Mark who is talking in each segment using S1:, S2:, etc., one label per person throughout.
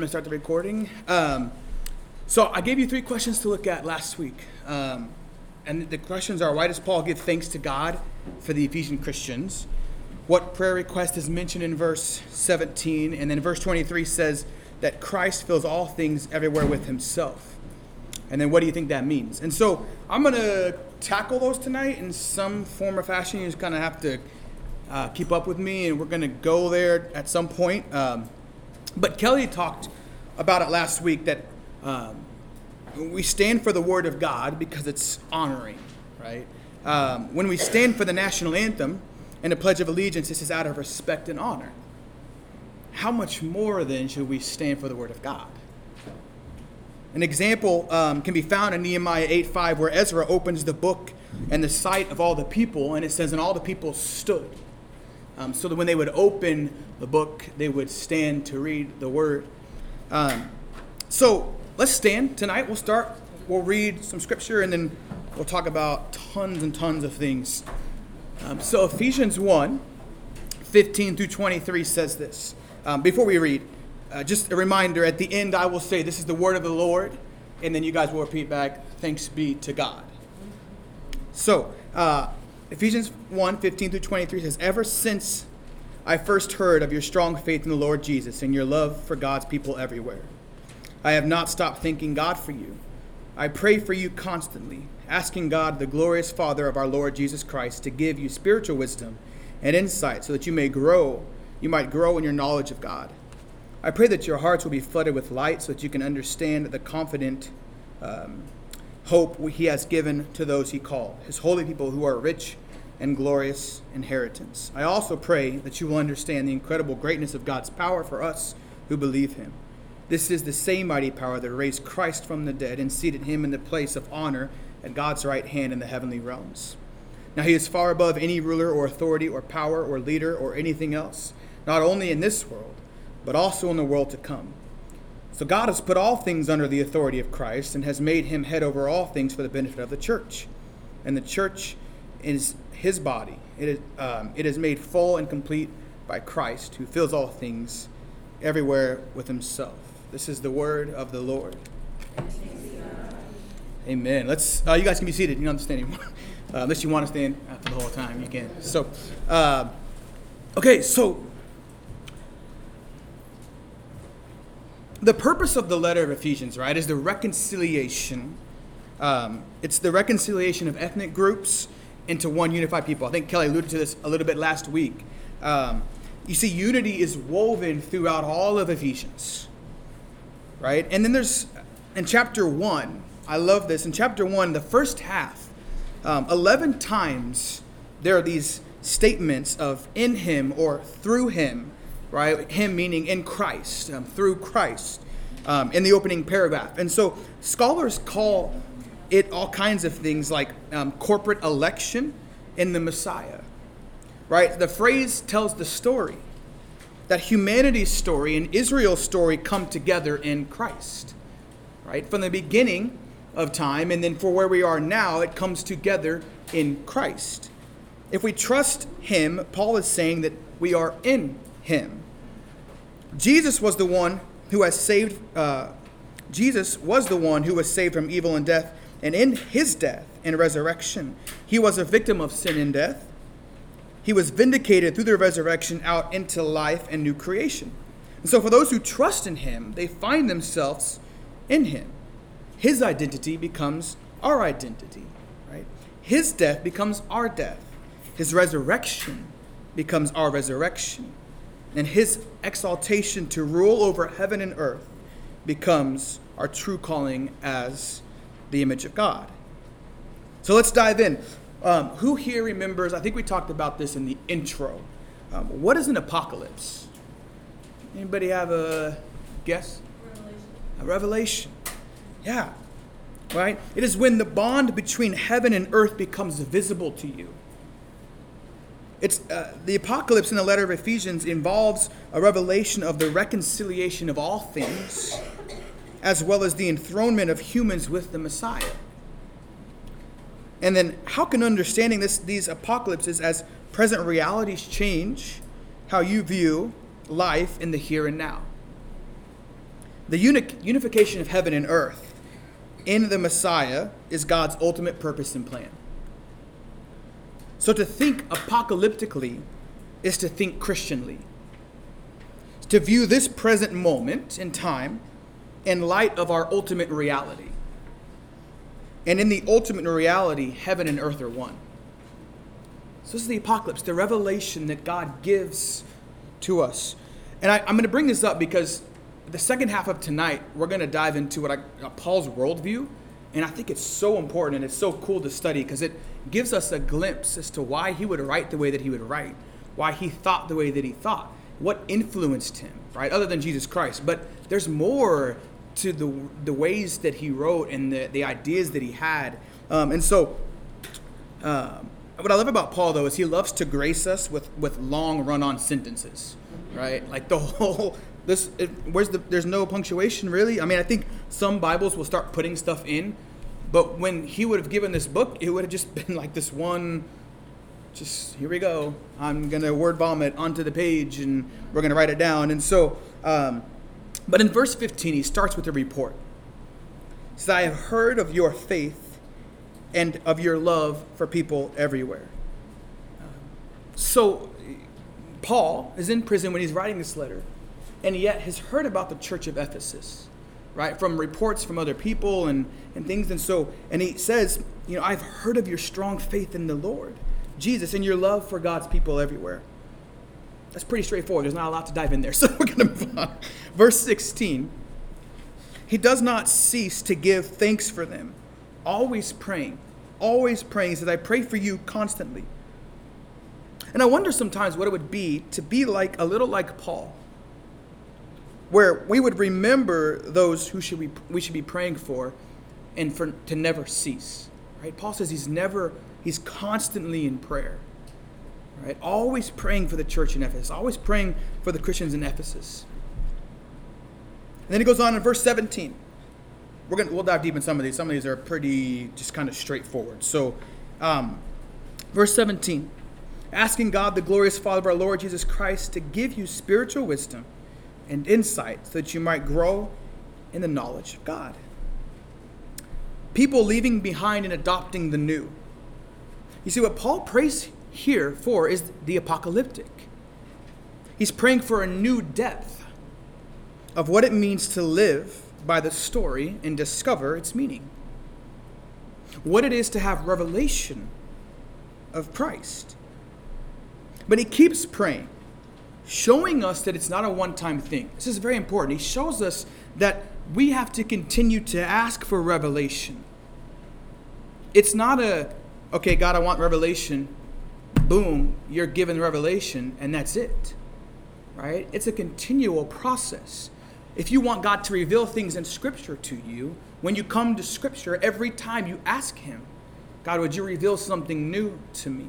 S1: I'm gonna start the recording. Um, so I gave you three questions to look at last week, um, and the questions are: Why does Paul give thanks to God for the Ephesian Christians? What prayer request is mentioned in verse 17, and then verse 23 says that Christ fills all things everywhere with Himself. And then what do you think that means? And so I'm gonna tackle those tonight in some form or fashion. You just kind of have to uh, keep up with me, and we're gonna go there at some point. Um, but Kelly talked about it last week that um, we stand for the Word of God because it's honoring, right? Um, when we stand for the national anthem and the Pledge of Allegiance, this is out of respect and honor. How much more then should we stand for the Word of God? An example um, can be found in Nehemiah 8:5, where Ezra opens the book and the sight of all the people, and it says, And all the people stood um, so that when they would open the book, they would stand to read the word. Um, so let's stand tonight. We'll start, we'll read some scripture, and then we'll talk about tons and tons of things. Um, so Ephesians 1 15 through 23 says this. Um, before we read, uh, just a reminder at the end, I will say, This is the word of the Lord, and then you guys will repeat back, Thanks be to God. So, uh, Ephesians 1 15 through 23 says, Ever since I first heard of your strong faith in the Lord Jesus and your love for God's people everywhere, I have not stopped thanking God for you. I pray for you constantly, asking God, the glorious Father of our Lord Jesus Christ, to give you spiritual wisdom and insight so that you may grow, you might grow in your knowledge of God. I pray that your hearts will be flooded with light so that you can understand the confident um, hope he has given to those he called, his holy people who are rich and glorious inheritance. I also pray that you will understand the incredible greatness of God's power for us who believe him. This is the same mighty power that raised Christ from the dead and seated him in the place of honor at God's right hand in the heavenly realms. Now he is far above any ruler or authority or power or leader or anything else, not only in this world, but also in the world to come. So God has put all things under the authority of Christ and has made him head over all things for the benefit of the church. And the church is his body. It is, um, it is made full and complete by Christ, who fills all things everywhere with himself. This is the word of the Lord. Amen. Let's. Uh, you guys can be seated. You don't understand anymore, uh, unless you want to stand for the whole time. You can. So, uh, okay. So the purpose of the letter of Ephesians, right, is the reconciliation. Um, it's the reconciliation of ethnic groups into one unified people. I think Kelly alluded to this a little bit last week. Um, you see, unity is woven throughout all of Ephesians, right? And then there's in chapter one. I love this. In chapter one, the first half, um, eleven times there are these statements of in Him or through Him right? Him meaning in Christ, um, through Christ, um, in the opening paragraph. And so scholars call it all kinds of things like um, corporate election in the Messiah, right? The phrase tells the story that humanity's story and Israel's story come together in Christ, right? From the beginning of time and then for where we are now, it comes together in Christ. If we trust Him, Paul is saying that we are in Him. Jesus was the one who has saved. Uh, Jesus was the one who was saved from evil and death, and in his death and resurrection, he was a victim of sin and death. He was vindicated through the resurrection out into life and new creation. And so, for those who trust in him, they find themselves in him. His identity becomes our identity, right? His death becomes our death. His resurrection becomes our resurrection and his exaltation to rule over heaven and earth becomes our true calling as the image of God. So let's dive in. Um, who here remembers? I think we talked about this in the intro. Um, what is an apocalypse? Anybody have a guess? Revelation. A revelation. Yeah. Right? It is when the bond between heaven and earth becomes visible to you. It's uh, the apocalypse in the letter of Ephesians involves a revelation of the reconciliation of all things, as well as the enthronement of humans with the Messiah. And then, how can understanding this, these apocalypses as present realities change how you view life in the here and now? The unification of heaven and earth in the Messiah is God's ultimate purpose and plan. So to think apocalyptically is to think Christianly. To view this present moment in time in light of our ultimate reality. And in the ultimate reality, heaven and earth are one. So this is the apocalypse, the revelation that God gives to us. And I, am going to bring this up because the second half of tonight, we're going to dive into what I, uh, Paul's worldview. And I think it's so important and it's so cool to study because it gives us a glimpse as to why he would write the way that he would write, why he thought the way that he thought, what influenced him, right? Other than Jesus Christ. But there's more to the, the ways that he wrote and the, the ideas that he had. Um, and so, um, what I love about Paul, though, is he loves to grace us with, with long run on sentences, right? Like the whole this it, where's the there's no punctuation really i mean i think some bibles will start putting stuff in but when he would have given this book it would have just been like this one just here we go i'm gonna word vomit onto the page and we're gonna write it down and so um, but in verse 15 he starts with a report he says i have heard of your faith and of your love for people everywhere so paul is in prison when he's writing this letter and yet has heard about the church of Ephesus, right? From reports from other people and, and things. And so, and he says, you know, I've heard of your strong faith in the Lord, Jesus, and your love for God's people everywhere. That's pretty straightforward. There's not a lot to dive in there. So we're going to move on. Verse 16 He does not cease to give thanks for them, always praying, always praying. He says, I pray for you constantly. And I wonder sometimes what it would be to be like a little like Paul where we would remember those who should we, we should be praying for and for to never cease. Right? Paul says he's never, he's constantly in prayer. Right? Always praying for the church in Ephesus, always praying for the Christians in Ephesus. And then he goes on in verse 17. We're gonna we'll dive deep in some of these. Some of these are pretty just kind of straightforward. So um, verse 17. Asking God, the glorious Father of our Lord Jesus Christ, to give you spiritual wisdom and insight so that you might grow in the knowledge of God. People leaving behind and adopting the new. You see, what Paul prays here for is the apocalyptic. He's praying for a new depth of what it means to live by the story and discover its meaning. What it is to have revelation of Christ. But he keeps praying showing us that it's not a one time thing. This is very important. He shows us that we have to continue to ask for revelation. It's not a, okay, God, I want revelation. Boom, you're given revelation, and that's it. Right? It's a continual process. If you want God to reveal things in Scripture to you, when you come to Scripture, every time you ask Him, God, would you reveal something new to me?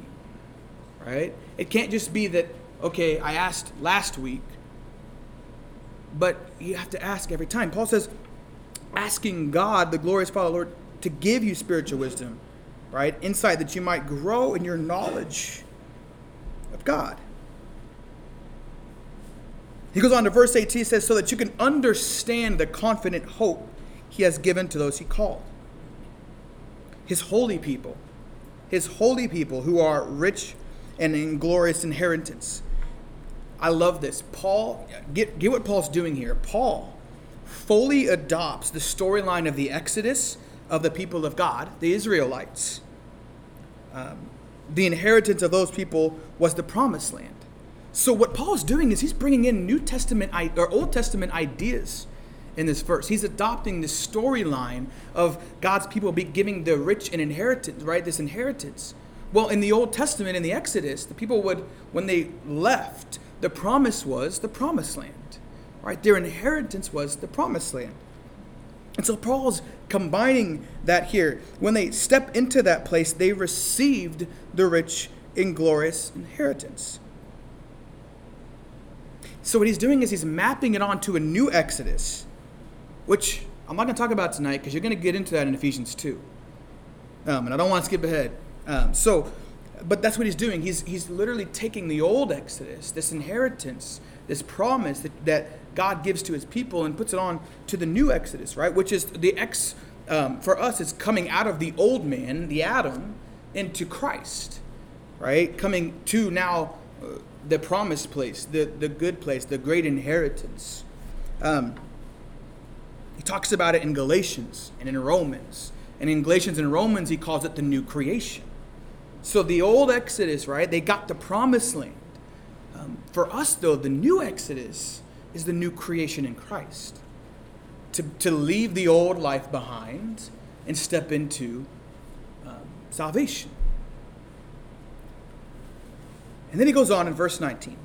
S1: Right? It can't just be that okay, I asked last week, but you have to ask every time. Paul says, asking God, the glorious Father, Lord, to give you spiritual wisdom, right? Insight that you might grow in your knowledge of God. He goes on to verse 18, he says, so that you can understand the confident hope he has given to those he called. His holy people, his holy people who are rich and in glorious inheritance. I love this. Paul, get, get what Paul's doing here. Paul fully adopts the storyline of the Exodus of the people of God, the Israelites. Um, the inheritance of those people was the promised land. So what Paul's doing is he's bringing in New Testament or Old Testament ideas in this verse. He's adopting the storyline of God's people be giving the rich an inheritance, right? This inheritance. Well, in the Old Testament, in the Exodus, the people would, when they left, the promise was the promised land, right? Their inheritance was the promised land. And so Paul's combining that here. When they step into that place, they received the rich and glorious inheritance. So what he's doing is he's mapping it onto a new Exodus, which I'm not going to talk about tonight because you're going to get into that in Ephesians 2. Um, and I don't want to skip ahead. Um, so but that's what he's doing. He's, he's literally taking the old Exodus, this inheritance, this promise that, that God gives to his people and puts it on to the new Exodus, right? Which is the ex, um, for us, it's coming out of the old man, the Adam, into Christ, right? Coming to now uh, the promised place, the, the good place, the great inheritance. Um, he talks about it in Galatians and in Romans. And in Galatians and Romans, he calls it the new creation. So the old Exodus, right, they got the promised land. Um, for us, though, the new Exodus is the new creation in Christ. To, to leave the old life behind and step into um, salvation. And then he goes on in verse 19.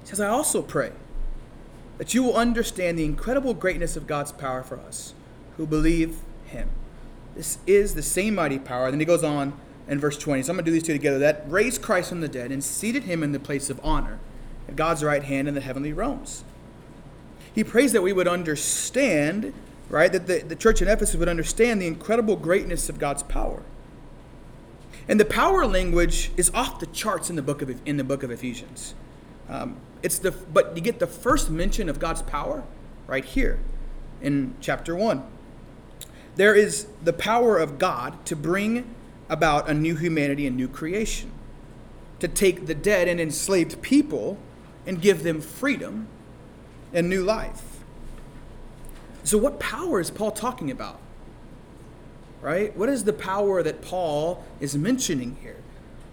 S1: He says, I also pray that you will understand the incredible greatness of God's power for us who believe him. This is the same mighty power. Then he goes on in verse 20. So I'm going to do these two together. That raised Christ from the dead and seated him in the place of honor God's right hand in the heavenly realms. He prays that we would understand, right, that the, the church in Ephesus would understand the incredible greatness of God's power. And the power language is off the charts in the book of, in the book of Ephesians. Um, it's the, but you get the first mention of God's power right here in chapter 1. There is the power of God to bring about a new humanity and new creation, to take the dead and enslaved people and give them freedom and new life. So, what power is Paul talking about? Right? What is the power that Paul is mentioning here?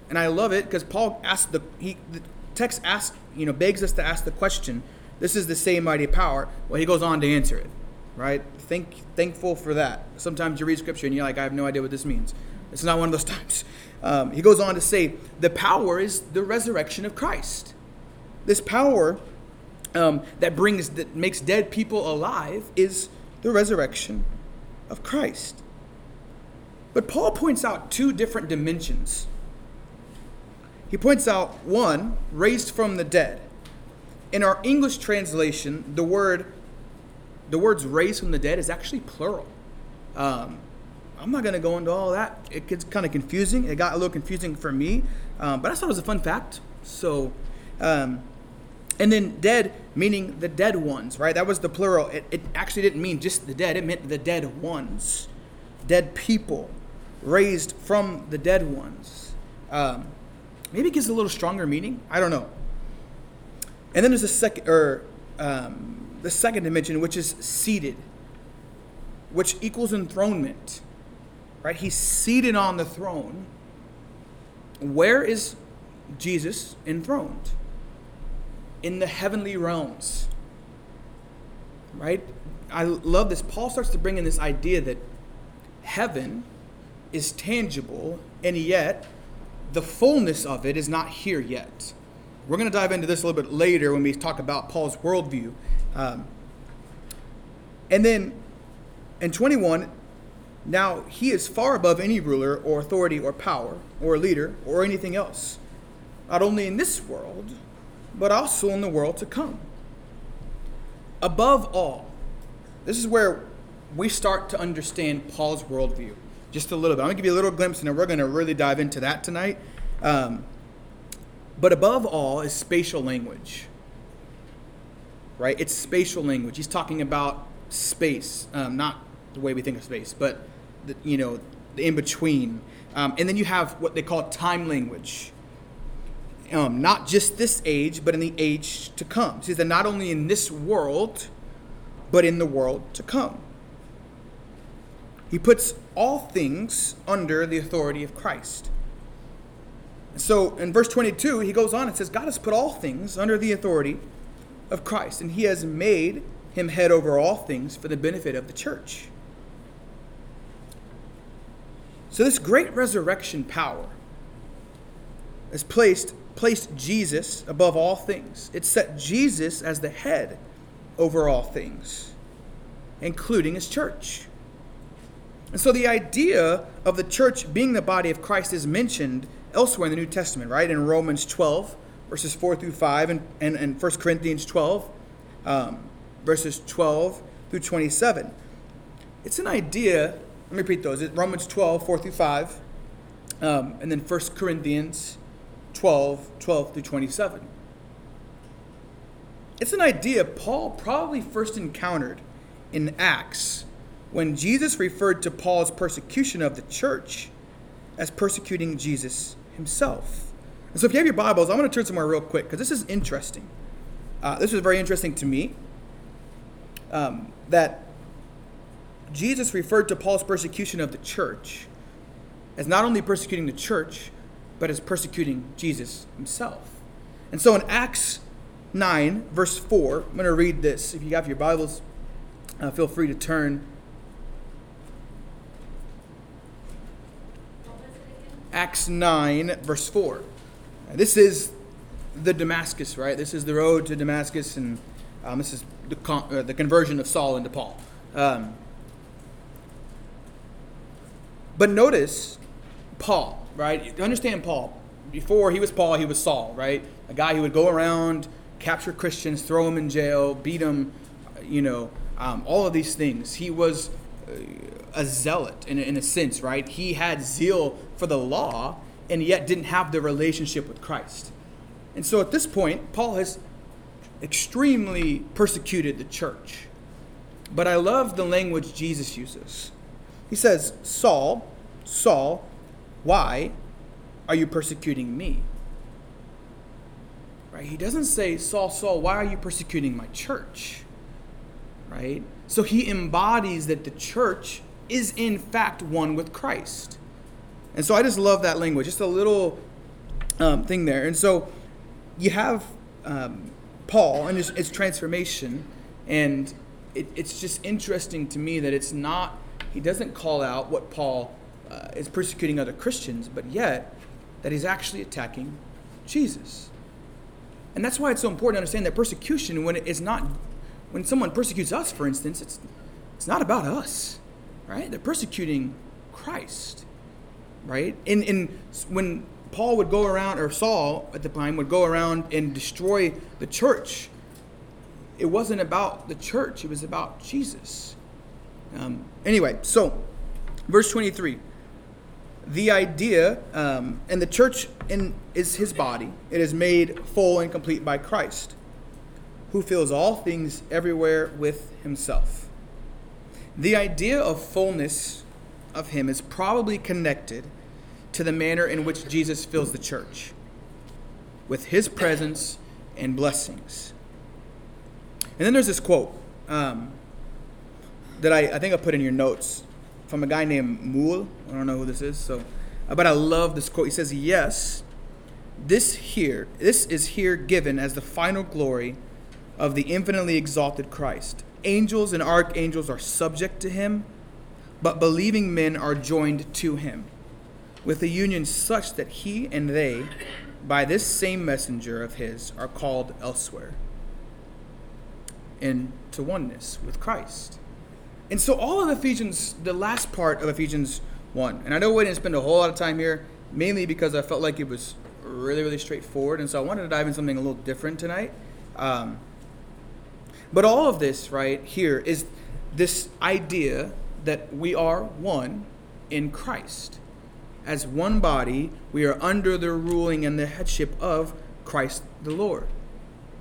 S1: And I love it because Paul asked the he the text asks you know begs us to ask the question. This is the same mighty power. Well, he goes on to answer it. Right? Think thankful for that. Sometimes you read scripture and you're like, I have no idea what this means. It's not one of those times. Um, he goes on to say, the power is the resurrection of Christ. This power um, that brings that makes dead people alive is the resurrection of Christ. But Paul points out two different dimensions. He points out one, raised from the dead. In our English translation, the word the words raised from the dead is actually plural. Um, I'm not going to go into all that. It gets kind of confusing. It got a little confusing for me, um, but I thought it was a fun fact. So, um, and then dead meaning the dead ones, right? That was the plural. It, it actually didn't mean just the dead, it meant the dead ones, dead people raised from the dead ones. Um, maybe it gives a little stronger meaning. I don't know. And then there's a second, or um, the second dimension, which is seated, which equals enthronement right? He's seated on the throne. Where is Jesus enthroned? In the heavenly realms. Right? I love this. Paul starts to bring in this idea that heaven is tangible, and yet the fullness of it is not here yet. We're going to dive into this a little bit later when we talk about Paul's worldview. Um, and then in 21, now he is far above any ruler or authority or power or leader or anything else, not only in this world, but also in the world to come. Above all, this is where we start to understand Paul's worldview just a little bit. I'm going to give you a little glimpse, and then we're going to really dive into that tonight. Um, but above all is spatial language, right? It's spatial language. He's talking about space, um, not the way we think of space, but the, you know, the in between. Um, and then you have what they call time language. Um, not just this age, but in the age to come. He says that not only in this world, but in the world to come. He puts all things under the authority of Christ. So in verse 22, he goes on and says, God has put all things under the authority of Christ, and he has made him head over all things for the benefit of the church. So this great resurrection power is placed placed Jesus above all things. It set Jesus as the head over all things, including his church. And so the idea of the church being the body of Christ is mentioned elsewhere in the New Testament, right? In Romans 12, verses 4 through 5, and, and, and 1 Corinthians 12, um, verses 12 through 27. It's an idea let me repeat those. it's Romans 12, 4 through 5, um, and then 1 Corinthians 12, 12 through 27. it's an idea Paul probably first encountered in Acts when Jesus referred to Paul's persecution of the church as persecuting Jesus himself. And so, if you have your Bibles, I'm going to turn somewhere real quick because this is interesting. Uh, this was very interesting to me um, that Jesus referred to Paul's persecution of the church as not only persecuting the church, but as persecuting Jesus himself. And so in Acts 9, verse 4, I'm going to read this. If you have your Bibles, uh, feel free to turn. Acts 9, verse 4. This is the Damascus, right? This is the road to Damascus, and um, this is the, con- uh, the conversion of Saul into Paul. Um, but notice Paul, right? Understand Paul. Before he was Paul, he was Saul, right? A guy who would go around, capture Christians, throw them in jail, beat them, you know, um, all of these things. He was uh, a zealot in in a sense, right? He had zeal for the law and yet didn't have the relationship with Christ. And so at this point, Paul has extremely persecuted the church. But I love the language Jesus uses. He says, Saul, Saul, why are you persecuting me? Right? He doesn't say, Saul, Saul, why are you persecuting my church? Right? So he embodies that the church is in fact one with Christ. And so I just love that language, just a little um, thing there. And so you have um, Paul and his, his, transformation, and it, it's just interesting to me that it's not, he doesn't call out what Paul uh, is persecuting other Christians, but yet that he's actually attacking Jesus. And that's why it's so important to understand that persecution, when it is not, when someone persecutes us, for instance, it's, it's not about us, right? They're persecuting Christ, right? In, in, when Paul would go around, or Saul at the time would go around and destroy the church, it wasn't about the church, it was about Jesus. Um, anyway, so verse 23 the idea, um, and the church in, is his body. It is made full and complete by Christ, who fills all things everywhere with himself. The idea of fullness of him is probably connected to the manner in which Jesus fills the church with his presence and blessings. And then there's this quote um, that I, I think I put in your notes from a guy named Moule. I don't know who this is, so uh, but I love this quote. He says, "Yes, this here, this is here given as the final glory of the infinitely exalted Christ. Angels and archangels are subject to him, but believing men are joined to him, with a union such that he and they, by this same messenger of his, are called elsewhere into oneness with Christ." And so all of Ephesians, the last part of Ephesians 1, and I know we didn't spend a whole lot of time here, mainly because I felt like it was really, really straightforward. And so I wanted to dive in something a little different tonight. Um, but all of this, right here, is this idea that we are one in Christ. As one body, we are under the ruling and the headship of Christ the Lord.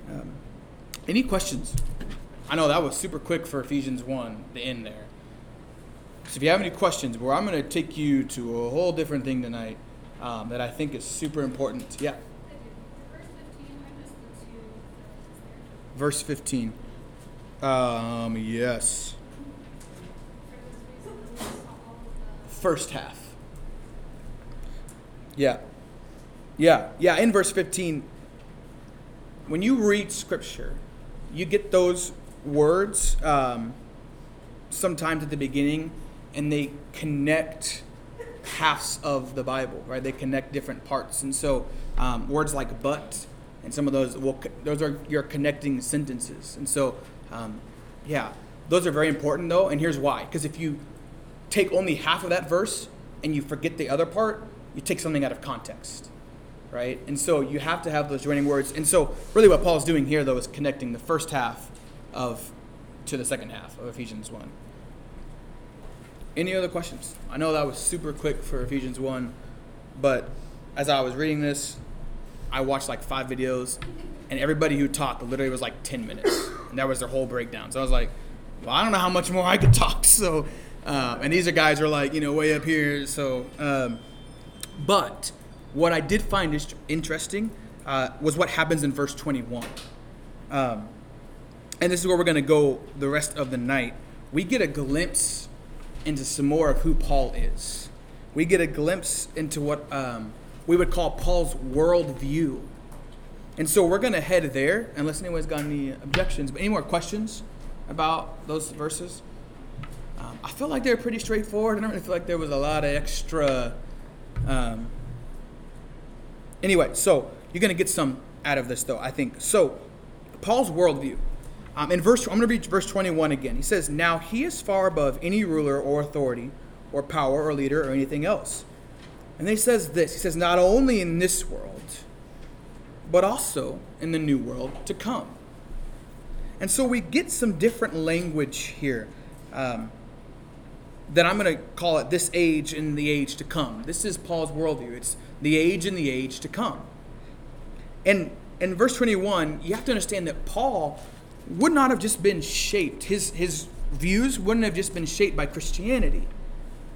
S1: Um, any questions I know that was super quick for Ephesians 1, the end there. So if you have any questions, well, I'm going to take you to a whole different thing tonight um, that I think is super important. Yeah. Verse 15. Um, yes. First half. Yeah. Yeah. Yeah. In verse 15, when you read scripture, you get those words um, sometimes at the beginning, and they connect halves of the Bible, right? They connect different parts, and so um, words like "but" and some of those will those are your connecting sentences, and so um, yeah, those are very important though. And here's why: because if you take only half of that verse and you forget the other part, you take something out of context right? And so you have to have those joining words. And so, really, what Paul's doing here, though, is connecting the first half of to the second half of Ephesians 1. Any other questions? I know that was super quick for Ephesians 1, but as I was reading this, I watched like five videos, and everybody who talked literally was like 10 minutes, and that was their whole breakdown. So I was like, well, I don't know how much more I could talk. So, um, and these are guys who are like, you know, way up here. So, um, but what I did find interesting uh, was what happens in verse 21. Um, and this is where we're going to go the rest of the night. We get a glimpse into some more of who Paul is. We get a glimpse into what um, we would call Paul's worldview. And so we're going to head there, unless anyone's got any objections. But any more questions about those verses? Um, I feel like they're pretty straightforward. I don't really feel like there was a lot of extra. Um, anyway, so you're going to get some out of this, though, I think. So, Paul's worldview. Um, in verse, I'm going to read verse 21 again. He says, Now he is far above any ruler or authority or power or leader or anything else. And then he says this He says, Not only in this world, but also in the new world to come. And so we get some different language here um, that I'm going to call it this age and the age to come. This is Paul's worldview. It's the age and the age to come. And in verse 21, you have to understand that Paul would not have just been shaped, his, his views wouldn't have just been shaped by Christianity,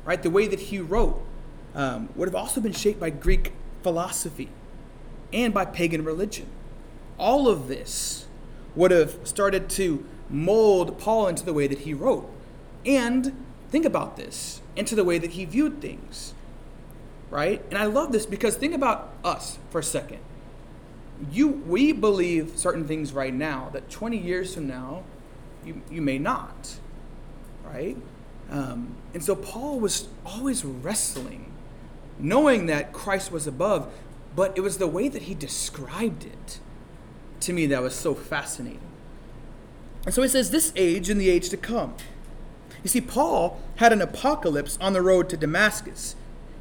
S1: right? The way that he wrote um, would have also been shaped by Greek philosophy and by pagan religion. All of this would have started to mold Paul into the way that he wrote. And think about this into the way that he viewed things, right? And I love this because think about us for a second you we believe certain things right now that 20 years from now you, you may not right? Um, and so paul was always wrestling knowing that christ was above but it was the way that he described it to me that was so fascinating. And so he says this age and the age to come. You see paul had an apocalypse on the road to damascus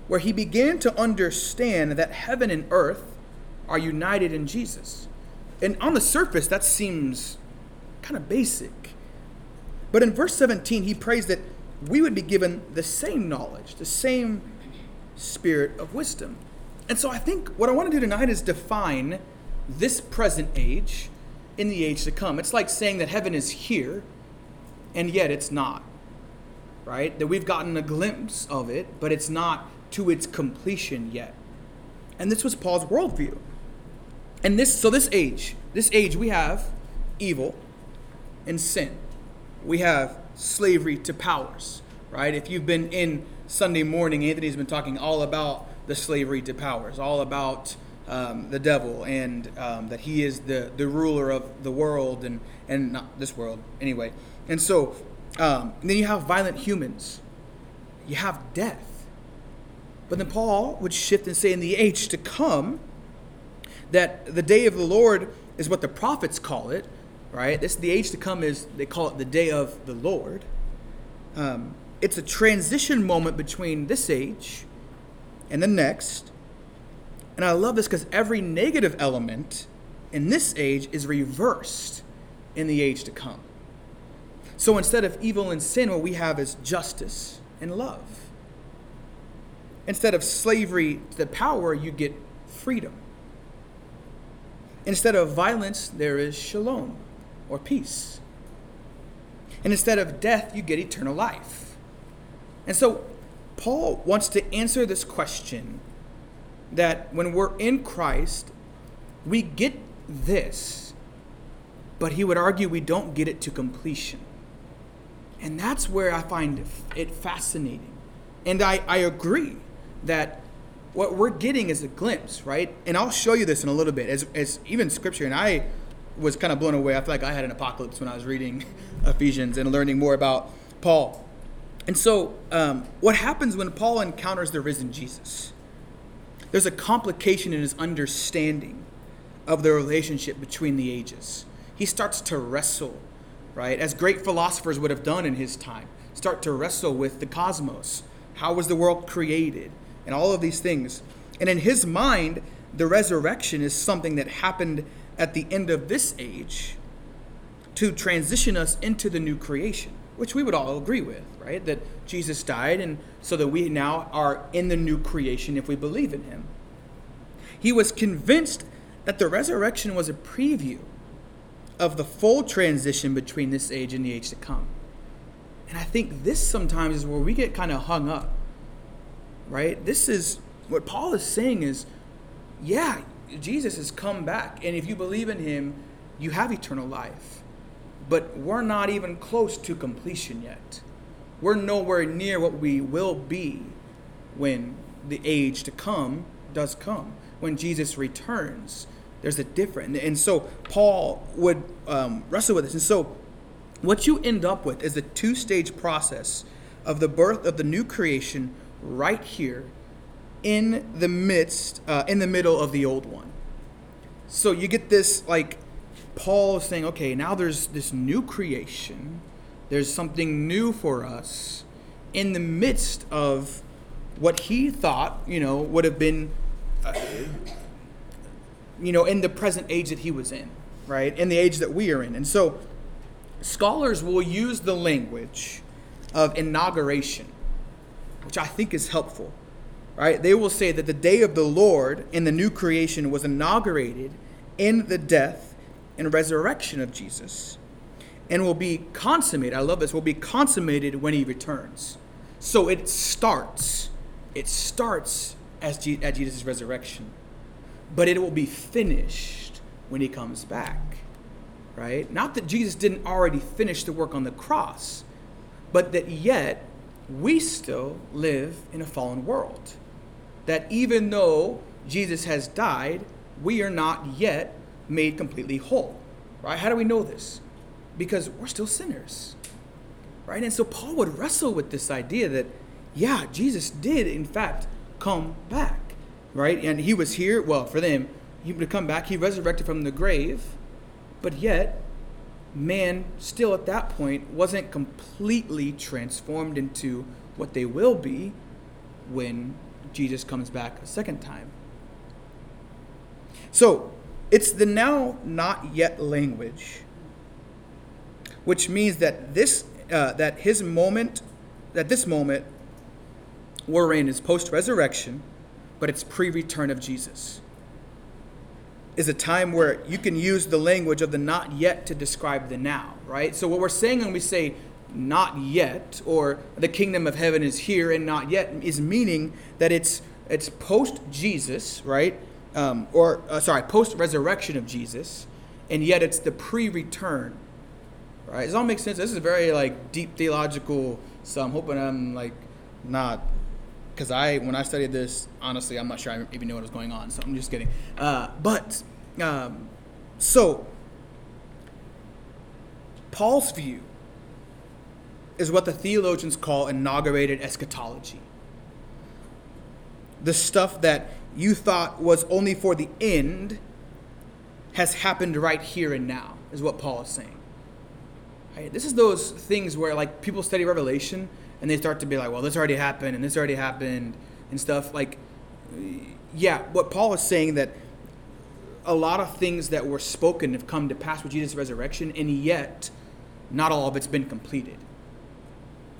S1: where he began to understand that heaven and earth are united in Jesus. And on the surface, that seems kind of basic. But in verse 17, he prays that we would be given the same knowledge, the same spirit of wisdom. And so I think what I want to do tonight is define this present age in the age to come. It's like saying that heaven is here, and yet it's not. Right? That we've gotten a glimpse of it, but it's not to its completion yet. And this was Paul's worldview. And this, so this age, this age, we have evil and sin. We have slavery to powers, right? If you've been in Sunday morning, Anthony's been talking all about the slavery to powers, all about um, the devil and um, that he is the, the ruler of the world and, and not this world anyway. And so um, and then you have violent humans, you have death. But then Paul would shift and say, in the age to come, that the day of the Lord is what the prophets call it, right? This the age to come is they call it the day of the Lord. Um, it's a transition moment between this age and the next. And I love this because every negative element in this age is reversed in the age to come. So instead of evil and sin, what we have is justice and love. Instead of slavery to the power, you get freedom. Instead of violence, there is shalom or peace. And instead of death, you get eternal life. And so Paul wants to answer this question that when we're in Christ, we get this, but he would argue we don't get it to completion. And that's where I find it fascinating. And I, I agree that what we're getting is a glimpse, right? And I'll show you this in a little bit. As, as even scripture, and I was kind of blown away. I feel like I had an apocalypse when I was reading Ephesians and learning more about Paul. And so, um, what happens when Paul encounters the risen Jesus? There's a complication in his understanding of the relationship between the ages. He starts to wrestle, right? As great philosophers would have done in his time, start to wrestle with the cosmos. How was the world created? And all of these things. And in his mind, the resurrection is something that happened at the end of this age to transition us into the new creation, which we would all agree with, right? That Jesus died, and so that we now are in the new creation if we believe in him. He was convinced that the resurrection was a preview of the full transition between this age and the age to come. And I think this sometimes is where we get kind of hung up, right? This is what Paul is saying is, yeah, Jesus has come back. And if you believe in him, you have eternal life. But we're not even close to completion yet. We're nowhere near what we will be when the age to come does come, when Jesus returns. There's a difference. And so Paul would um, wrestle with this. And so what you end up with is a two stage process of the birth of the new creation right here in the midst, uh, in the middle of the old one. So you get this, like, Paul saying, okay, now there's this new creation, there's something new for us in the midst of what he thought, you know, would have been, uh, you know, in the present age that he was in, right? In the age that we are in. And so scholars will use the language of inauguration, which I think is helpful right? They will say that the day of the Lord in the new creation was inaugurated in the death and resurrection of Jesus and will be consummated. I love this, will be consummated when he returns. So it starts. It starts as at Jesus' resurrection, but it will be finished when he comes back. Right? Not that Jesus didn't already finish the work on the cross, but that yet we still live in a fallen world that even though Jesus has died, we are not yet made completely whole. Right? How do we know this? Because we're still sinners. Right? And so Paul would wrestle with this idea that, yeah, Jesus did, in fact, come back. Right? And he was here, well, for them, he would come back, he resurrected from the grave, but yet, man still at that point wasn't completely transformed into what they will be when Jesus comes back a second time. So, it's the now not yet language, which means that this uh, that his moment, that this moment we're in is post resurrection, but it's pre return of Jesus. Is a time where you can use the language of the not yet to describe the now, right? So what we're saying when we say not yet, or the kingdom of heaven is here and not yet, is meaning that it's it's post Jesus, right? Um, or uh, sorry, post resurrection of Jesus, and yet it's the pre return, right? Does all make sense? This is very like deep theological. So I'm hoping I'm like not because I when I studied this, honestly, I'm not sure I even knew what was going on. So I'm just kidding. Uh, but um, so Paul's view is what the theologians call inaugurated eschatology. The stuff that you thought was only for the end has happened right here and now, is what Paul is saying. Right? This is those things where like people study Revelation and they start to be like, well, this already happened and this already happened and stuff. Like, yeah, what Paul is saying that a lot of things that were spoken have come to pass with Jesus' resurrection, and yet not all of it's been completed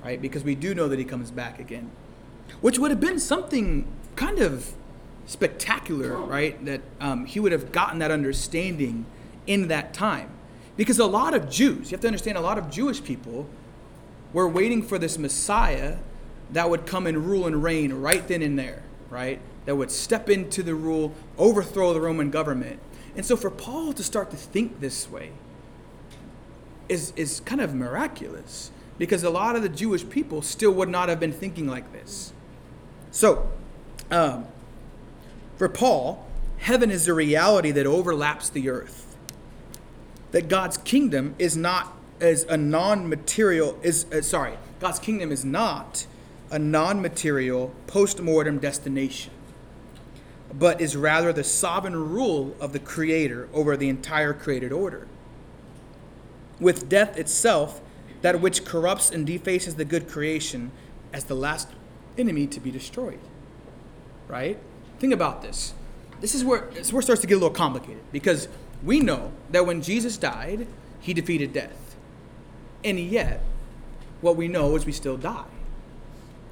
S1: right? Because we do know that he comes back again, which would have been something kind of spectacular, right? That um, he would have gotten that understanding in that time. Because a lot of Jews, you have to understand, a lot of Jewish people were waiting for this Messiah that would come and rule and reign right then and there, right? That would step into the rule, overthrow the Roman government. And so for Paul to start to think this way is, is kind of miraculous because a lot of the Jewish people still would not have been thinking like this. So, um, for Paul, heaven is a reality that overlaps the earth. That God's kingdom is not as a non-material is uh, sorry, God's kingdom is not a non-material post-mortem destination, but is rather the sovereign rule of the creator over the entire created order. With death itself that which corrupts and defaces the good creation as the last enemy to be destroyed. Right? Think about this. This is where, this is where it starts to get a little complicated because we know that when Jesus died, he defeated death. And yet, what we know is we still die.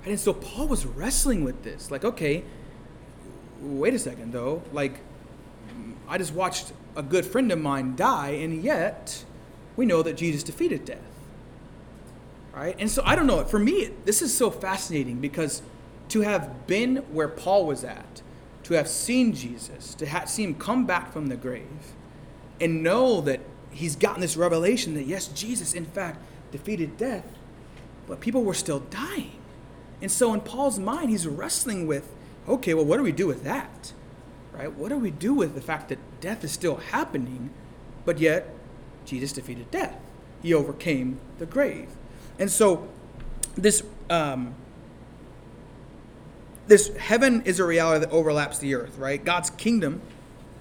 S1: And so Paul was wrestling with this. Like, okay, wait a second though. Like, I just watched a good friend of mine die, and yet we know that Jesus defeated death. Right? And so I don't know. For me, this is so fascinating because to have been where Paul was at, to have seen Jesus, to have, see him come back from the grave, and know that he's gotten this revelation that yes, Jesus, in fact, defeated death, but people were still dying. And so in Paul's mind, he's wrestling with okay, well, what do we do with that? Right? What do we do with the fact that death is still happening, but yet Jesus defeated death? He overcame the grave. And so this um, this heaven is a reality that overlaps the earth, right? God's kingdom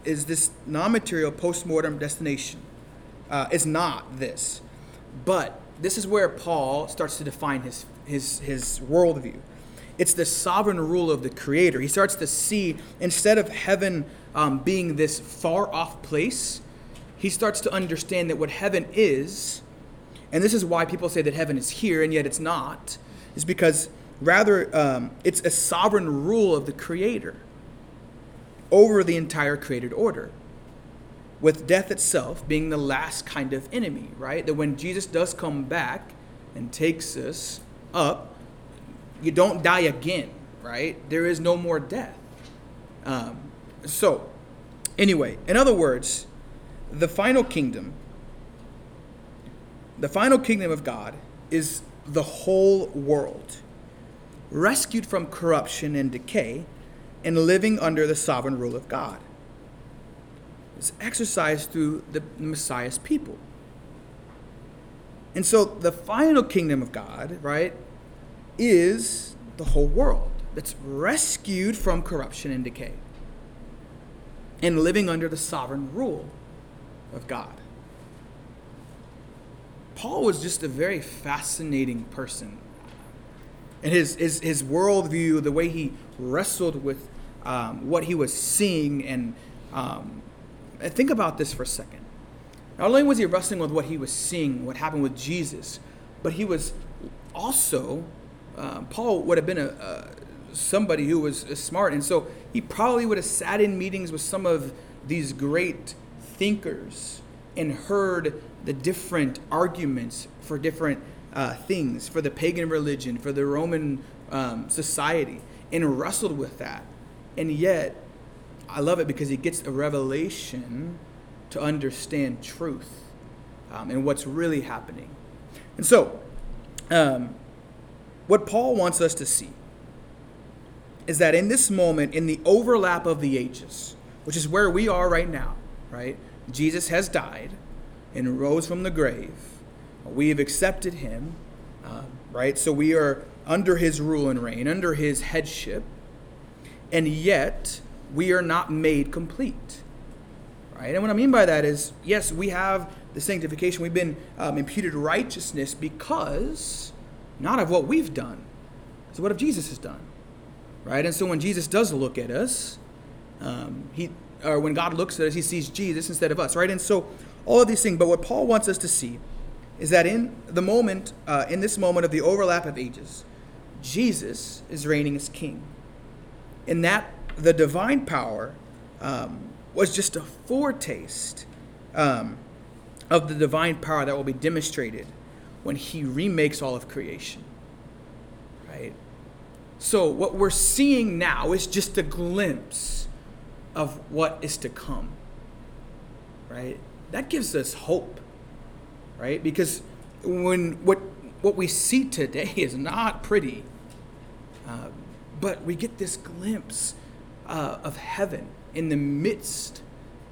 S1: is this non-material post-mortem destination. Uh, it's not this, but this is where Paul starts to define his his his worldview. It's the sovereign rule of the Creator. He starts to see instead of heaven um, being this far off place, he starts to understand that what heaven is, and this is why people say that heaven is here and yet it's not, is because rather um, it's a sovereign rule of the Creator over the entire created order with death itself being the last kind of enemy, right? That when Jesus does come back and takes us up, you don't die again, right? There is no more death. Um, so, anyway, in other words, the final kingdom, the final kingdom of God is the whole world, rescued from corruption and decay, and living under the sovereign rule of God. It's exercised through the Messiah's people. And so the final kingdom of God, right, is the whole world that's rescued from corruption and decay and living under the sovereign rule of God. Paul was just a very fascinating person. And his, his, his worldview, the way he wrestled with um, what he was seeing, and um, think about this for a second. Not only was he wrestling with what he was seeing, what happened with Jesus, but he was also um, Paul would have been a, a, somebody who was smart, and so he probably would have sat in meetings with some of these great thinkers and heard the different arguments for different uh, things, for the pagan religion, for the Roman um, society, and wrestled with that. And yet, I love it because he gets a revelation to understand truth um, and what's really happening. And so, um, what Paul wants us to see is that in this moment, in the overlap of the ages, which is where we are right now, right? Jesus has died and rose from the grave. We have accepted him, uh, right? So we are under his rule and reign, under his headship, and yet we are not made complete, right? And what I mean by that is, yes, we have the sanctification, we've been um, imputed righteousness because not of what we've done. So what Jesus has done? Right? And so when Jesus does look at us, um, he or when God looks at us, he sees Jesus instead of us, right? And so all of these things. But what Paul wants us to see is that in the moment, uh, in this moment of the overlap of ages, Jesus is reigning as king. In that the divine power um, was just a foretaste um, of the divine power that will be demonstrated when he remakes all of creation. Right? So, what we're seeing now is just a glimpse of what is to come. Right? That gives us hope. Right? Because when what what we see today is not pretty, uh, but we get this glimpse uh, of heaven in the midst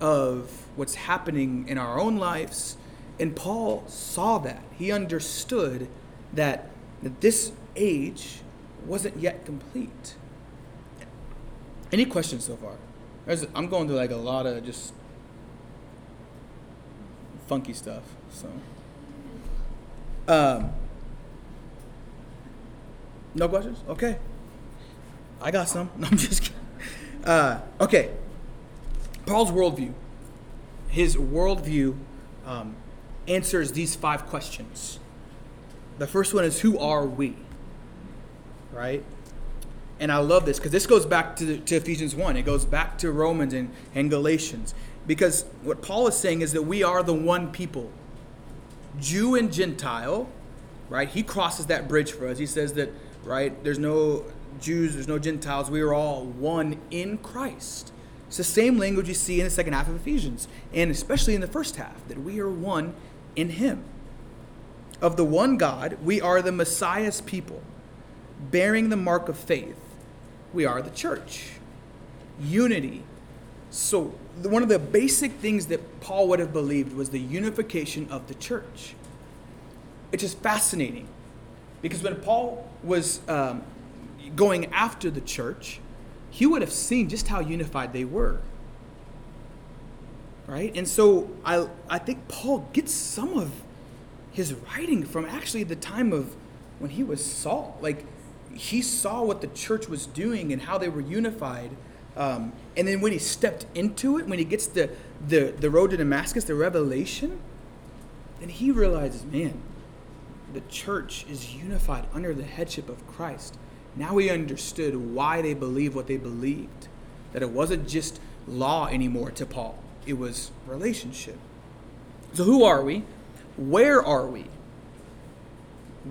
S1: of what's happening in our own lives and Paul saw that. He understood that, that this age wasn't yet complete. Any questions so far? There's, I'm going through like a lot of just funky stuff. So, um, no questions? Okay. I got some. I'm just kidding. Uh, okay. Paul's worldview. His worldview um, answers these five questions. The first one is Who are we? Right? And I love this because this goes back to, to Ephesians 1. It goes back to Romans and, and Galatians. Because what Paul is saying is that we are the one people, Jew and Gentile, right? He crosses that bridge for us. He says that, right, there's no Jews, there's no Gentiles. We are all one in Christ. It's the same language you see in the second half of Ephesians, and especially in the first half, that we are one in Him. Of the one God, we are the Messiah's people, bearing the mark of faith. We are the church. Unity. So, one of the basic things that Paul would have believed was the unification of the church. It's just fascinating because when Paul was um, going after the church, he would have seen just how unified they were. Right? And so I, I think Paul gets some of his writing from actually the time of when he was Saul. Like, he saw what the church was doing and how they were unified. Um, and then when he stepped into it, when he gets the, the, the road to Damascus, the revelation, then he realizes, man, the church is unified under the headship of Christ. Now he understood why they believed what they believed. That it wasn't just law anymore to Paul, it was relationship. So, who are we? Where are we?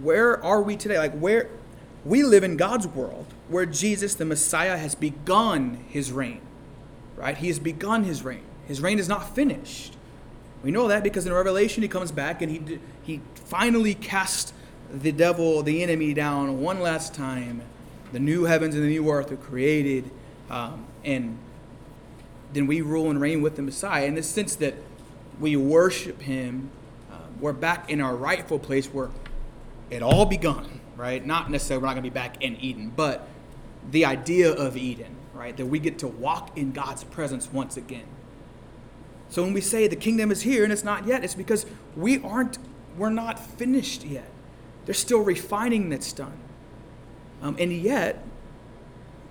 S1: Where are we today? Like, where we live in God's world where Jesus, the Messiah, has begun his reign, right? He has begun his reign. His reign is not finished. We know that because in Revelation he comes back and he, he finally casts the devil, the enemy, down one last time. The new heavens and the new earth are created, um, and then we rule and reign with the Messiah in the sense that we worship him. Uh, we're back in our rightful place where it all begun, right? Not necessarily we're not going to be back in Eden, but the idea of Eden, right? That we get to walk in God's presence once again. So when we say the kingdom is here and it's not yet, it's because we aren't, we're not finished yet. There's still refining that's done. Um, and yet,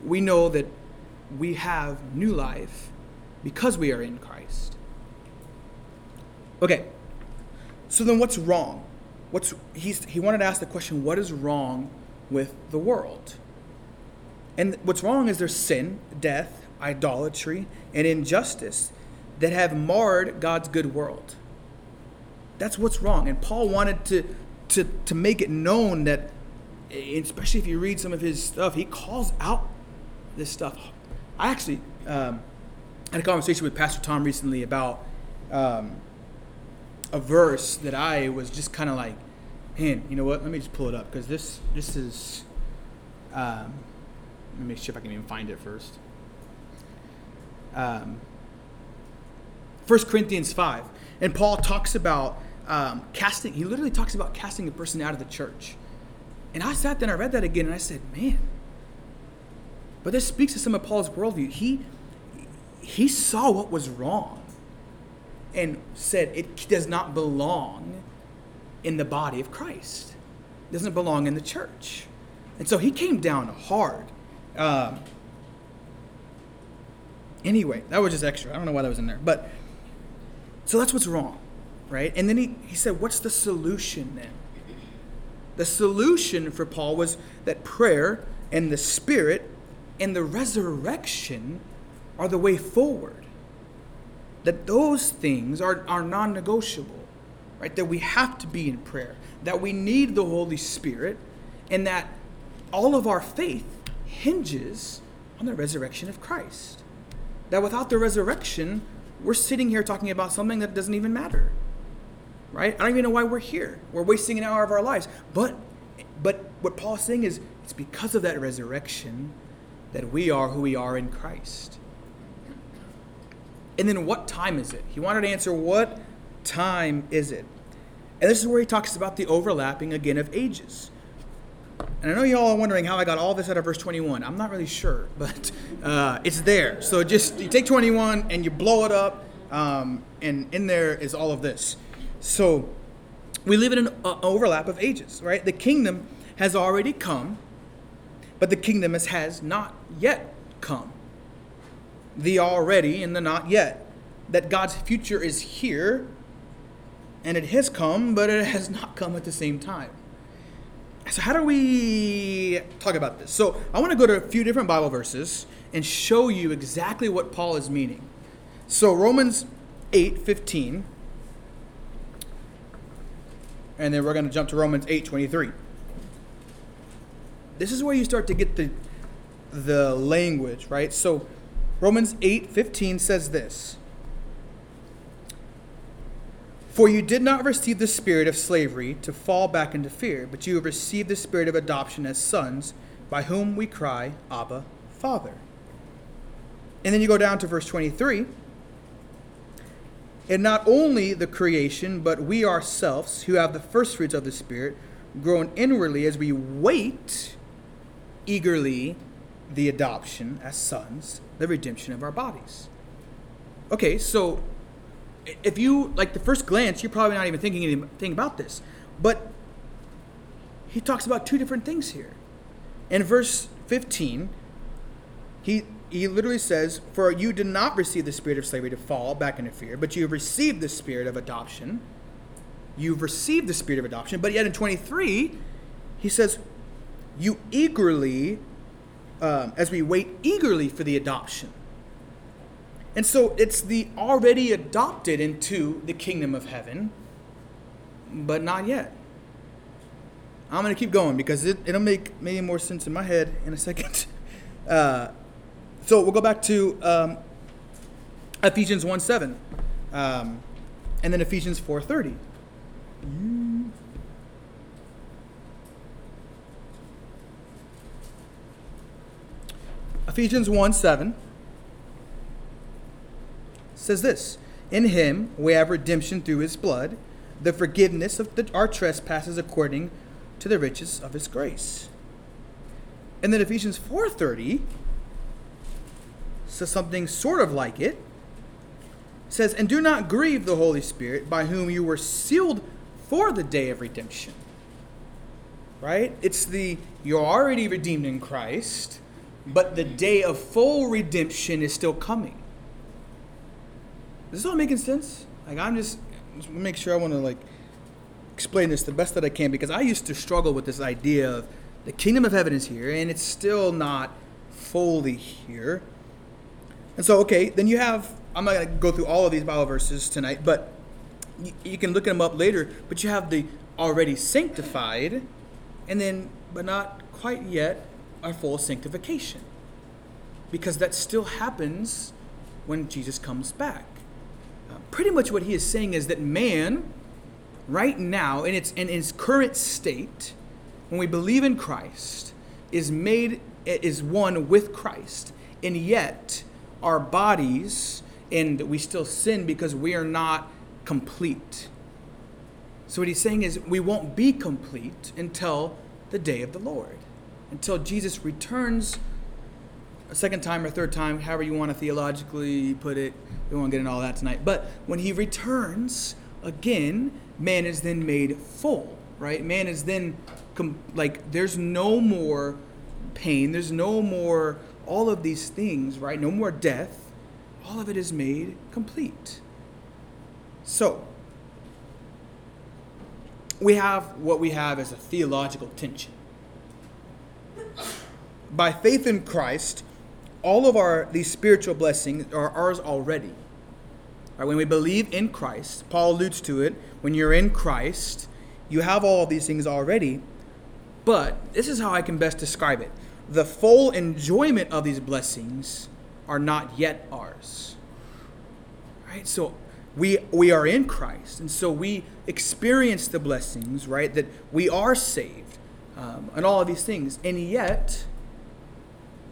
S1: we know that we have new life because we are in Christ. Okay, so then what's wrong? What's, he's, he wanted to ask the question what is wrong with the world? And what's wrong is there's sin, death, idolatry, and injustice that have marred God's good world. That's what's wrong. And Paul wanted to, to, to make it known that, especially if you read some of his stuff, he calls out this stuff. I actually um, had a conversation with Pastor Tom recently about um, a verse that I was just kind of like, man, you know what? Let me just pull it up because this this is. Um, let me sure if I can even find it first. Um, 1 Corinthians 5. And Paul talks about um, casting, he literally talks about casting a person out of the church. And I sat there and I read that again and I said, man. But this speaks to some of Paul's worldview. He, he saw what was wrong and said it does not belong in the body of Christ, it doesn't belong in the church. And so he came down hard. Um, anyway, that was just extra. I don't know why that was in there. But so that's what's wrong, right? And then he, he said, What's the solution then? The solution for Paul was that prayer and the Spirit and the resurrection are the way forward. That those things are, are non negotiable, right? That we have to be in prayer, that we need the Holy Spirit, and that all of our faith hinges on the resurrection of Christ. That without the resurrection, we're sitting here talking about something that doesn't even matter. Right? I don't even know why we're here. We're wasting an hour of our lives. But but what Paul's saying is it's because of that resurrection that we are who we are in Christ. And then what time is it? He wanted to answer what time is it? And this is where he talks about the overlapping again of ages. And I know you all are wondering how I got all this out of verse 21. I'm not really sure, but uh, it's there. So just you take 21 and you blow it up, um, and in there is all of this. So we live in an uh, overlap of ages, right? The kingdom has already come, but the kingdom has, has not yet come. The already and the not yet. That God's future is here, and it has come, but it has not come at the same time. So, how do we talk about this? So, I want to go to a few different Bible verses and show you exactly what Paul is meaning. So Romans 8 15. And then we're going to jump to Romans 8 23. This is where you start to get the the language, right? So Romans 8 15 says this. For you did not receive the spirit of slavery to fall back into fear, but you have received the spirit of adoption as sons, by whom we cry, Abba, Father. And then you go down to verse 23. And not only the creation, but we ourselves, who have the first fruits of the Spirit, groan inwardly as we wait eagerly the adoption as sons, the redemption of our bodies. Okay, so if you, like the first glance, you're probably not even thinking anything about this. But he talks about two different things here. In verse 15, he he literally says, For you did not receive the spirit of slavery to fall back into fear, but you received the spirit of adoption. You've received the spirit of adoption. But yet in 23, he says, You eagerly, um, as we wait eagerly for the adoption. And so it's the already adopted into the kingdom of heaven, but not yet. I'm going to keep going because it, it'll make maybe more sense in my head in a second. Uh, so we'll go back to um, Ephesians 1 7, um, and then Ephesians 4 30. Ephesians 1 7 says this In him we have redemption through his blood, the forgiveness of the, our trespasses according to the riches of his grace. And then Ephesians 4:30 says something sort of like it. it. Says, "And do not grieve the Holy Spirit, by whom you were sealed for the day of redemption." Right? It's the you're already redeemed in Christ, but the day of full redemption is still coming. Is this all making sense? Like I'm just, just make sure I want to like explain this the best that I can because I used to struggle with this idea of the kingdom of heaven is here and it's still not fully here. And so, okay, then you have, I'm not going to go through all of these Bible verses tonight, but you, you can look them up later. But you have the already sanctified, and then, but not quite yet, our full sanctification. Because that still happens when Jesus comes back. Uh, pretty much what he is saying is that man, right now, in its, in its current state, when we believe in Christ, is made, is one with Christ. And yet, our bodies and we still sin because we are not complete. So, what he's saying is, we won't be complete until the day of the Lord, until Jesus returns a second time or third time, however you want to theologically put it. We won't get into all that tonight. But when he returns again, man is then made full, right? Man is then com- like, there's no more pain, there's no more all of these things, right? No more death. All of it is made complete. So, we have what we have as a theological tension. By faith in Christ, all of our these spiritual blessings are ours already. Right, when we believe in Christ, Paul alludes to it, when you're in Christ, you have all of these things already. But this is how I can best describe it the full enjoyment of these blessings are not yet ours. Right? So we we are in Christ, and so we experience the blessings, right? That we are saved, um, and all of these things, and yet,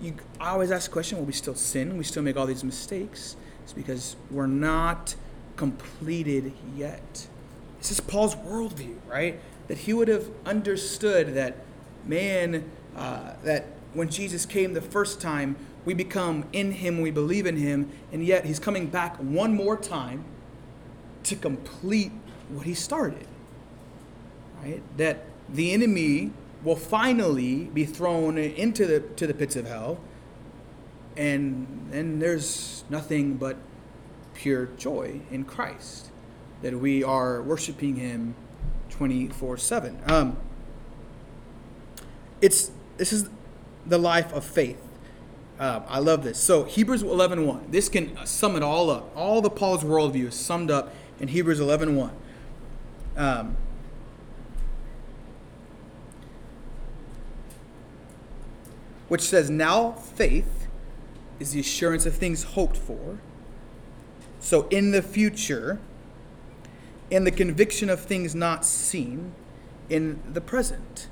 S1: you I always ask the question: Will we still sin? We still make all these mistakes? It's because we're not completed yet. This is Paul's worldview, right? That he would have understood that man, uh, that when Jesus came the first time, we become in him, we believe in him, and yet he's coming back one more time to complete what he started. Right? That the enemy will finally be thrown into the to the pits of hell, and then there's nothing but pure joy in Christ. That we are worshiping him 24-7. Um, it's this is the life of faith. Uh, I love this. So Hebrews 11.1. 1. This can sum it all up. All the Paul's worldview is summed up in Hebrews 11.1. 1. Um, which says, Now faith is the assurance of things hoped for. So in the future, in the conviction of things not seen in the present.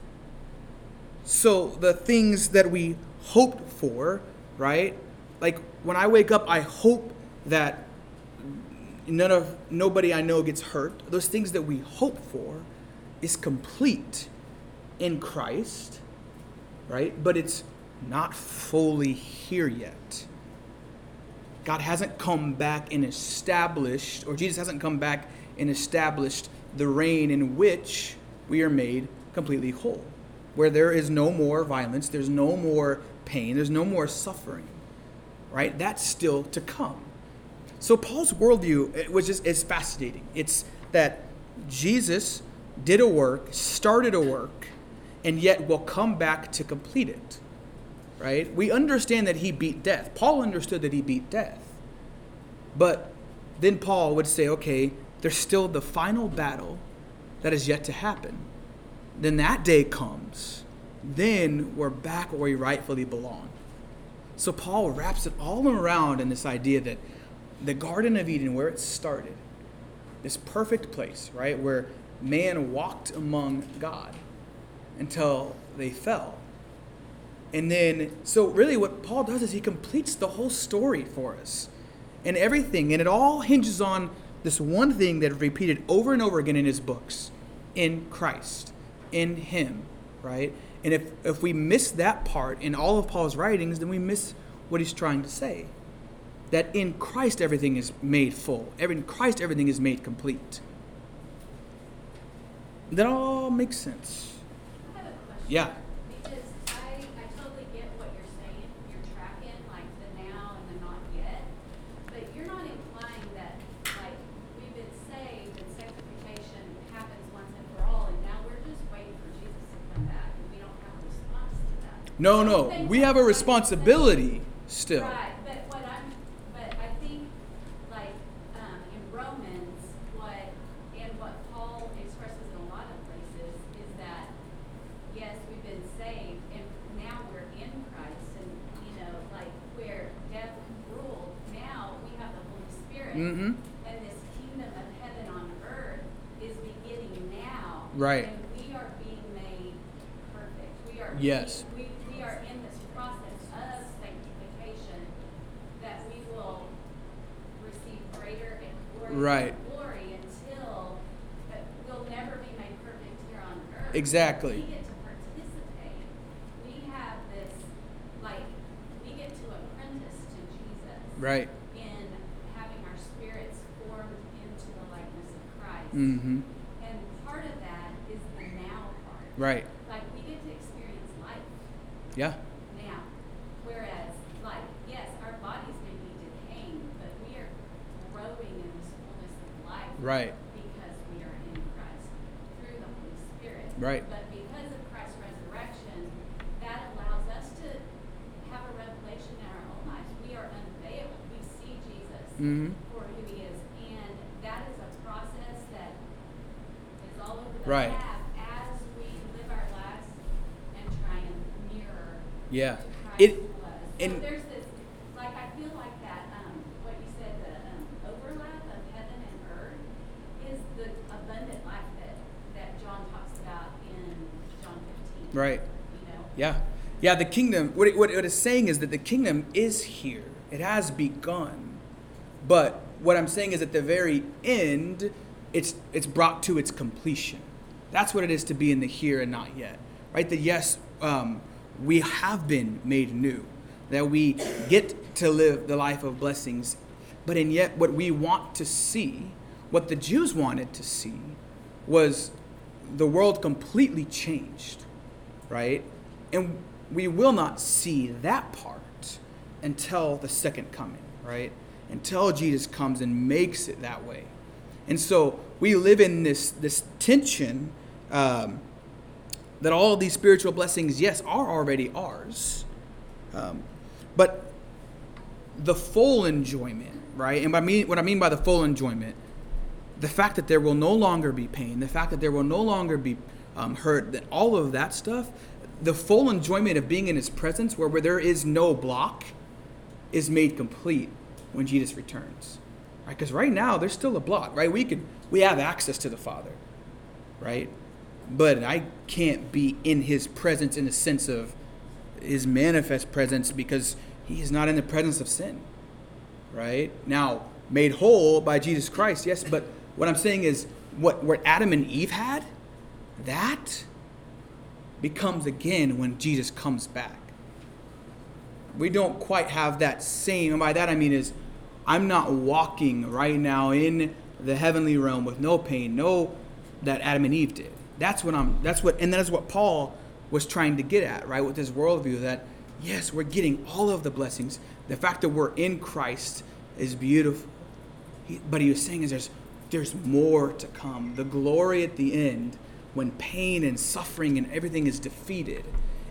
S1: So the things that we hoped for, right? Like when I wake up, I hope that none of nobody I know gets hurt. Those things that we hope for is complete in Christ, right? But it's not fully here yet. God hasn't come back and established, or Jesus hasn't come back and established the reign in which we are made completely whole, where there is no more violence, there's no more pain, there's no more suffering, right? That's still to come. So Paul's worldview, which is, is fascinating. It's that Jesus did a work, started a work, and yet will come back to complete it right? We understand that he beat death. Paul understood that he beat death. But then Paul would say, okay, there's still the final battle that is yet to happen. Then that day comes. Then we're back where we rightfully belong. So Paul wraps it all around in this idea that the Garden of Eden, where it started, this perfect place, right, where man walked among God until they fell and then, so really what Paul does is he completes the whole story for us and everything. And it all hinges on this one thing that is repeated over and over again in his books in Christ, in Him, right? And if, if we miss that part in all of Paul's writings, then we miss what he's trying to say. That in Christ everything is made full, in Christ everything is made complete. That all makes sense. Yeah. No, no. We have a responsibility still.
S2: Right, but what I'm, but I think, like, um, in Romans, what, and what Paul expresses in a lot of places is that, yes, we've been saved, and now we're in Christ, and, you know, like, where death ruled, now we have the Holy Spirit.
S1: Mm-hmm.
S2: And this kingdom of heaven on earth is beginning now.
S1: Right.
S2: And we are being made perfect. We are.
S1: Yes.
S2: being- We, we are in this process of sanctification that we will receive greater and glory.
S1: Right.
S2: Glory until, that we'll never be made perfect here on earth.
S1: Exactly.
S2: We get to participate. We have this, like, we get to apprentice to Jesus.
S1: Right.
S2: In having our spirits formed into the likeness of Christ.
S1: Mm-hmm.
S2: And part of that is the now part.
S1: Right.
S2: Like we get to experience life
S1: Yeah.
S2: now. Whereas, like, yes, our bodies may be decaying, but we are growing in this fullness of life.
S1: Right.
S2: Because we are in Christ through the Holy Spirit.
S1: Right.
S2: But because of Christ's resurrection, that allows us to have a revelation in our own lives. We are unveiled. We see Jesus
S1: Mm-hmm.
S2: for who he is. And that is a process that is all over the
S1: Right.
S2: map as we live our lives and try and mirror
S1: Yeah.
S2: who Christ
S1: It
S2: was. So
S1: and
S2: there's this, like, I feel like that, um, what you said, the um, overlap of heaven and earth is the abundant life that, that John talks about in John 15.
S1: right.
S2: You know?
S1: Yeah. The kingdom, what it, what it is saying is that the kingdom is here. It has begun. But what I'm saying is at the very end, it's, it's brought to its completion. That's what it is to be in the here and not yet. Right? That yes, um, we have been made new, that we get to live the life of blessings, but and yet what we want to see, what the Jews wanted to see, was the world completely changed right? And we will not see that part until the second coming, right? Until Jesus comes and makes it that way. And so we live in this this tension um, that all these spiritual blessings, yes, are already ours, um, but the full enjoyment, right? And by what I mean by the full enjoyment, the fact that there will no longer be pain, the fact that there will no longer be um, hurt, that all of that stuff, the full enjoyment of being in His presence, where, where there is no block, is made complete when Jesus returns, right? Because right now there's still a block, right? We can we have access to the Father, right? But I can't be in His presence in the sense of His manifest presence because He is not in the presence of sin, right? Now made whole by Jesus Christ, yes, but what I'm saying is what what Adam and Eve had, that becomes again when Jesus comes back. We don't quite have that same, and by that I mean is I'm not walking right now in the heavenly realm with no pain, no that Adam and Eve did. That's what I'm that's what and that is what Paul was trying to get at, right, with his worldview that yes, we're getting all of the blessings. The fact that we're in Christ is beautiful. He, but he was saying is there's there's more to come. The glory at the end, when pain and suffering and everything is defeated,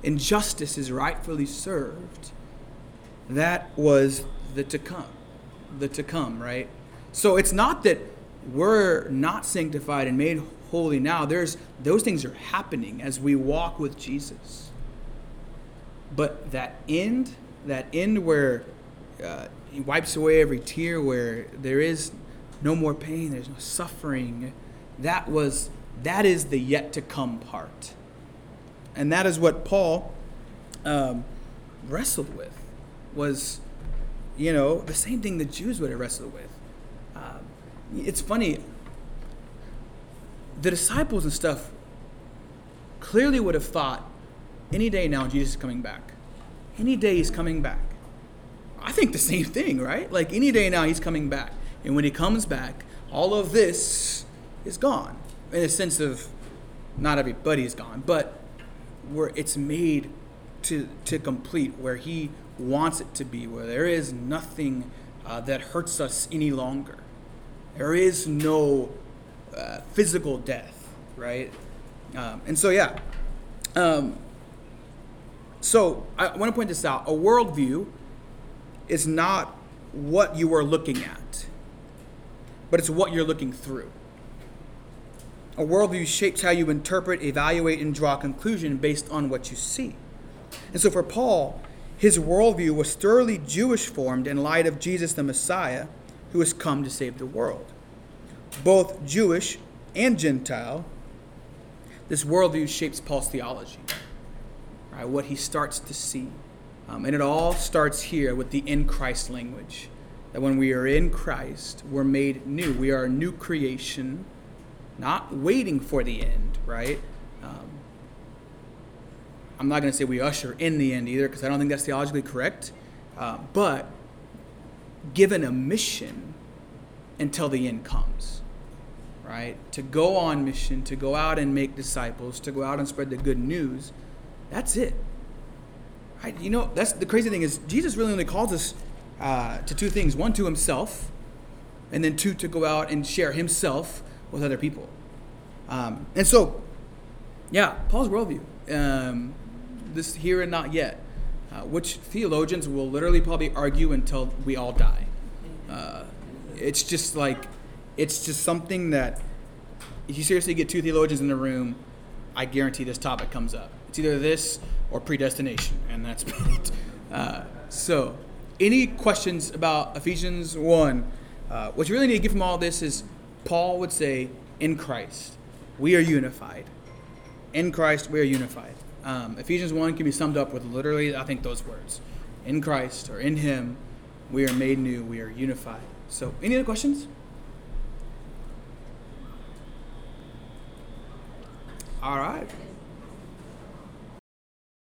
S1: and justice is rightfully served. That was the to come. The to come, right? So it's not that we're not sanctified and made holy now. There's those things are happening as we walk with Jesus. But that end, that end where uh, he wipes away every tear, where there is no more pain, there's no suffering. That was that is the yet to come part, and that is what Paul um, wrestled with. Was you know the same thing the Jews would have wrestled with. Um, it's funny. The disciples and stuff clearly would have thought any day now Jesus is coming back. Any day he's coming back. I think the same thing, right? Like any day now he's coming back. And when he comes back, all of this is gone. In a sense of not everybody is gone, but where it's made to, to complete, where he wants it to be, where there is nothing uh, that hurts us any longer. There is no uh, physical death, right? Um, and so, yeah. Um, so, I want to point this out. A worldview is not what you are looking at but it's what you're looking through. A worldview shapes how you interpret, evaluate, and draw conclusion based on what you see. And so for Paul, his worldview was thoroughly Jewish formed in light of Jesus the Messiah, who has come to save the world. Both Jewish and Gentile, this worldview shapes Paul's theology, right? what he starts to see. Um, and it all starts here with the in Christ language that when we are in Christ, we're made new. We are a new creation, not waiting for the end, right? Um, I'm not going to say we usher in the end either, because I don't think that's theologically correct. Uh, but given a mission until the end comes, right? To go on mission, to go out and make disciples, to go out and spread the good news. That's it. Right? You know, that's the crazy thing is Jesus really only calls us uh, to two things one, to himself, and then two, to go out and share himself with other people. Um, and so, yeah, Paul's worldview, um, this here and not yet, uh, which theologians will literally probably argue until we all die. Uh, it's just like, it's just something that, if you seriously get two theologians in the room, I guarantee this topic comes up. It's either this or predestination, and that's it. Uh, so, any questions about Ephesians 1, uh, what you really need to get from all this is Paul would say, in Christ, we are unified. In Christ, we are unified. Um, Ephesians 1 can be summed up with literally, I think, those words. In Christ, or in Him, we are made new, we are unified. So, any other questions? All right.